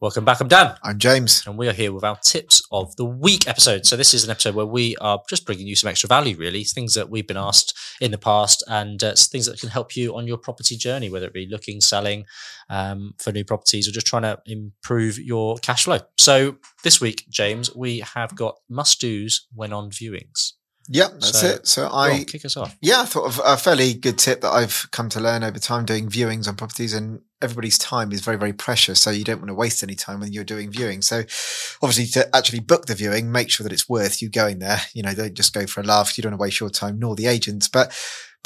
Welcome back. I'm Dan. I'm James. And we are here with our tips of the week episode. So, this is an episode where we are just bringing you some extra value, really, things that we've been asked in the past and uh, things that can help you on your property journey, whether it be looking, selling um, for new properties or just trying to improve your cash flow. So, this week, James, we have got must do's when on viewings. Yep, that's So, it. So I on, kick us off. Yeah, I thought of a fairly good tip that I've come to learn over time doing viewings on properties and everybody's time is very, very precious. So you don't want to waste any time when you're doing viewing. So obviously to actually book the viewing, make sure that it's worth you going there. You know, don't just go for a laugh. You don't want to waste your time nor the agents, but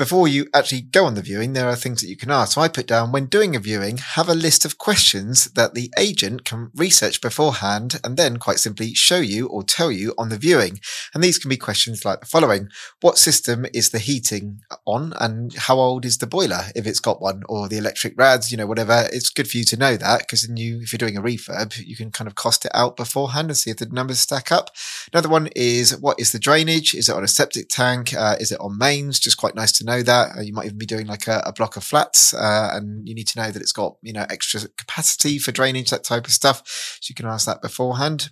before you actually go on the viewing, there are things that you can ask. So I put down when doing a viewing, have a list of questions that the agent can research beforehand and then quite simply show you or tell you on the viewing. And these can be questions like the following. What system is the heating on and how old is the boiler if it's got one or the electric rads, you know, whatever. It's good for you to know that because then you, if you're doing a refurb, you can kind of cost it out beforehand and see if the numbers stack up. Another one is what is the drainage? Is it on a septic tank? Uh, is it on mains? Just quite nice to know that. Uh, you might even be doing like a, a block of flats uh, and you need to know that it's got, you know, extra capacity for drainage, that type of stuff. So you can ask that beforehand.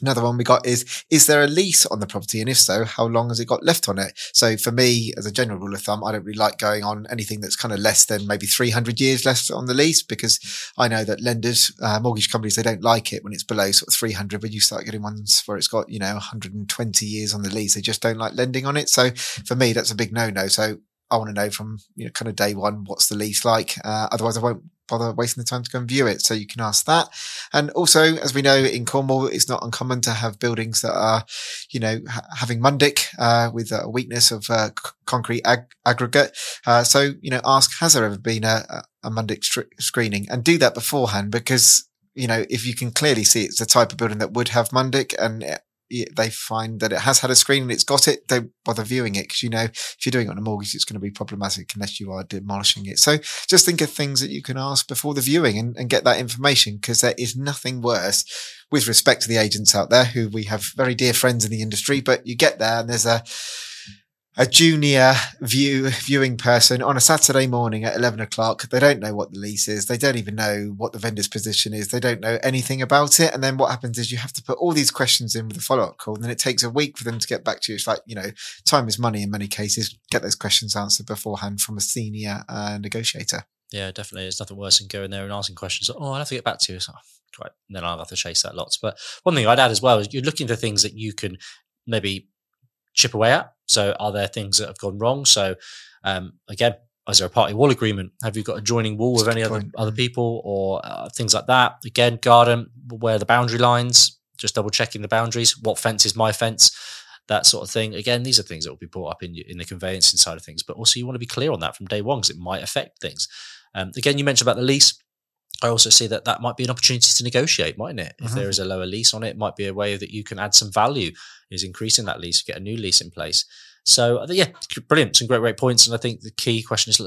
Another one we got is, is there a lease on the property? And if so, how long has it got left on it? So for me, as a general rule of thumb, I don't really like going on anything that's kind of less than maybe 300 years left on the lease because I know that lenders, uh, mortgage companies, they don't like it when it's below sort of 300, but you start getting ones where it's got, you know, 120 years on the lease. They just don't like lending on it. So for me, that's a big no no. So I want to know from, you know, kind of day one, what's the lease like? Uh, otherwise I won't bother wasting the time to go and view it. So you can ask that. And also, as we know in Cornwall, it's not uncommon to have buildings that are, you know, ha- having mundic, uh, with a weakness of, uh, c- concrete ag- aggregate. Uh, so, you know, ask, has there ever been a, a mundic screening and do that beforehand because, you know, if you can clearly see it's the type of building that would have mundic and they find that it has had a screen and it's got it, don't bother viewing it because you know if you're doing it on a mortgage, it's going to be problematic unless you are demolishing it. So just think of things that you can ask before the viewing and, and get that information because there is nothing worse with respect to the agents out there who we have very dear friends in the industry, but you get there and there's a a junior view viewing person on a Saturday morning at 11 o'clock. They don't know what the lease is. They don't even know what the vendor's position is. They don't know anything about it. And then what happens is you have to put all these questions in with a follow up call. And then it takes a week for them to get back to you. It's like, you know, time is money in many cases. Get those questions answered beforehand from a senior uh, negotiator. Yeah, definitely. There's nothing worse than going there and asking questions. Oh, I'll have to get back to you. So, right. Then I'll have to chase that lots. But one thing I'd add as well is you're looking for things that you can maybe chip away at. So, are there things that have gone wrong? So, um, again, is there a party wall agreement? Have you got a joining wall with That's a any other other people or uh, things like that? Again, garden, where are the boundary lines? Just double checking the boundaries. What fence is my fence? That sort of thing. Again, these are things that will be brought up in in the conveyancing side of things, but also you want to be clear on that from day one because it might affect things. Um, again, you mentioned about the lease. I also see that that might be an opportunity to negotiate, mightn't it? If Mhm. there is a lower lease on it, it might be a way that you can add some value, is increasing that lease, get a new lease in place. So, yeah, brilliant. Some great, great points. And I think the key question is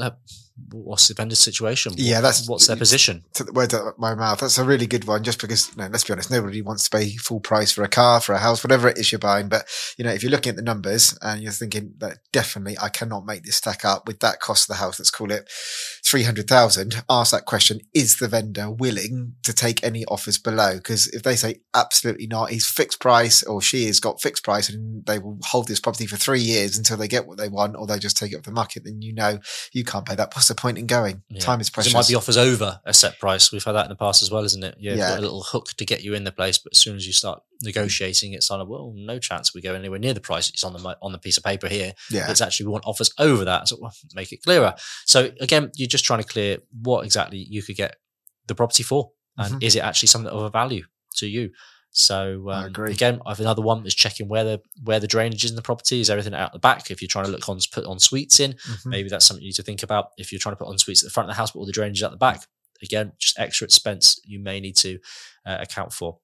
what's the vendor's situation? Yeah, that's- what's their position? took the words out of my mouth. That's a really good one, just because, you know, let's be honest, nobody wants to pay full price for a car, for a house, whatever it is you're buying. But, you know, if you're looking at the numbers and you're thinking that definitely I cannot make this stack up with that cost of the house, let's call it 300,000, ask that question. Is the vendor willing to take any offers below? Because if they say absolutely not, he's fixed price or she has got fixed price and they will hold this property for three years until they get what they want or they just take it off the market, then you know you can't pay that. What's the point in going? Yeah. Time is precious. It might be offers over a set price. We've had that in the past as well, isn't it? Yeah, you've Yeah. got a little hook to get you in the place, but as soon as you start negotiating, it's on a well, no chance we go anywhere near the price. It's on the on the piece of paper here. yeah. It's actually we want offers over that, so well, make it clearer. So again, you're just trying to clear what exactly you could get the property for, and Mhm. is it actually something of a value to you? So I um, agree. again, I've another one is checking where the where the drainage is in the property. Is everything out the back? If you're trying to look on put en suites in, Mhm. maybe that's something you need to think about. If you're trying to put en suites at the front of the house, but all the drainage is at the back, again, just extra expense you may need to uh, account for.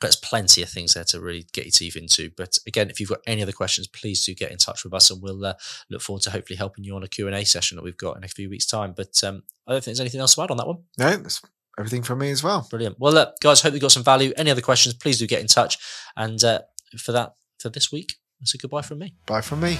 There's plenty of things there to really get your teeth into. But again, if you've got any other questions, please do get in touch with us, and we'll uh, look forward to hopefully helping you on a Q and A session that we've got in a few weeks' time. But um, I don't think there's anything else to add on that one. No, that's everything from me as well. Brilliant. Well, uh, guys, hope you got some value. Any other questions, please do get in touch. And uh, for that, for this week, that's a goodbye from me. Bye from me.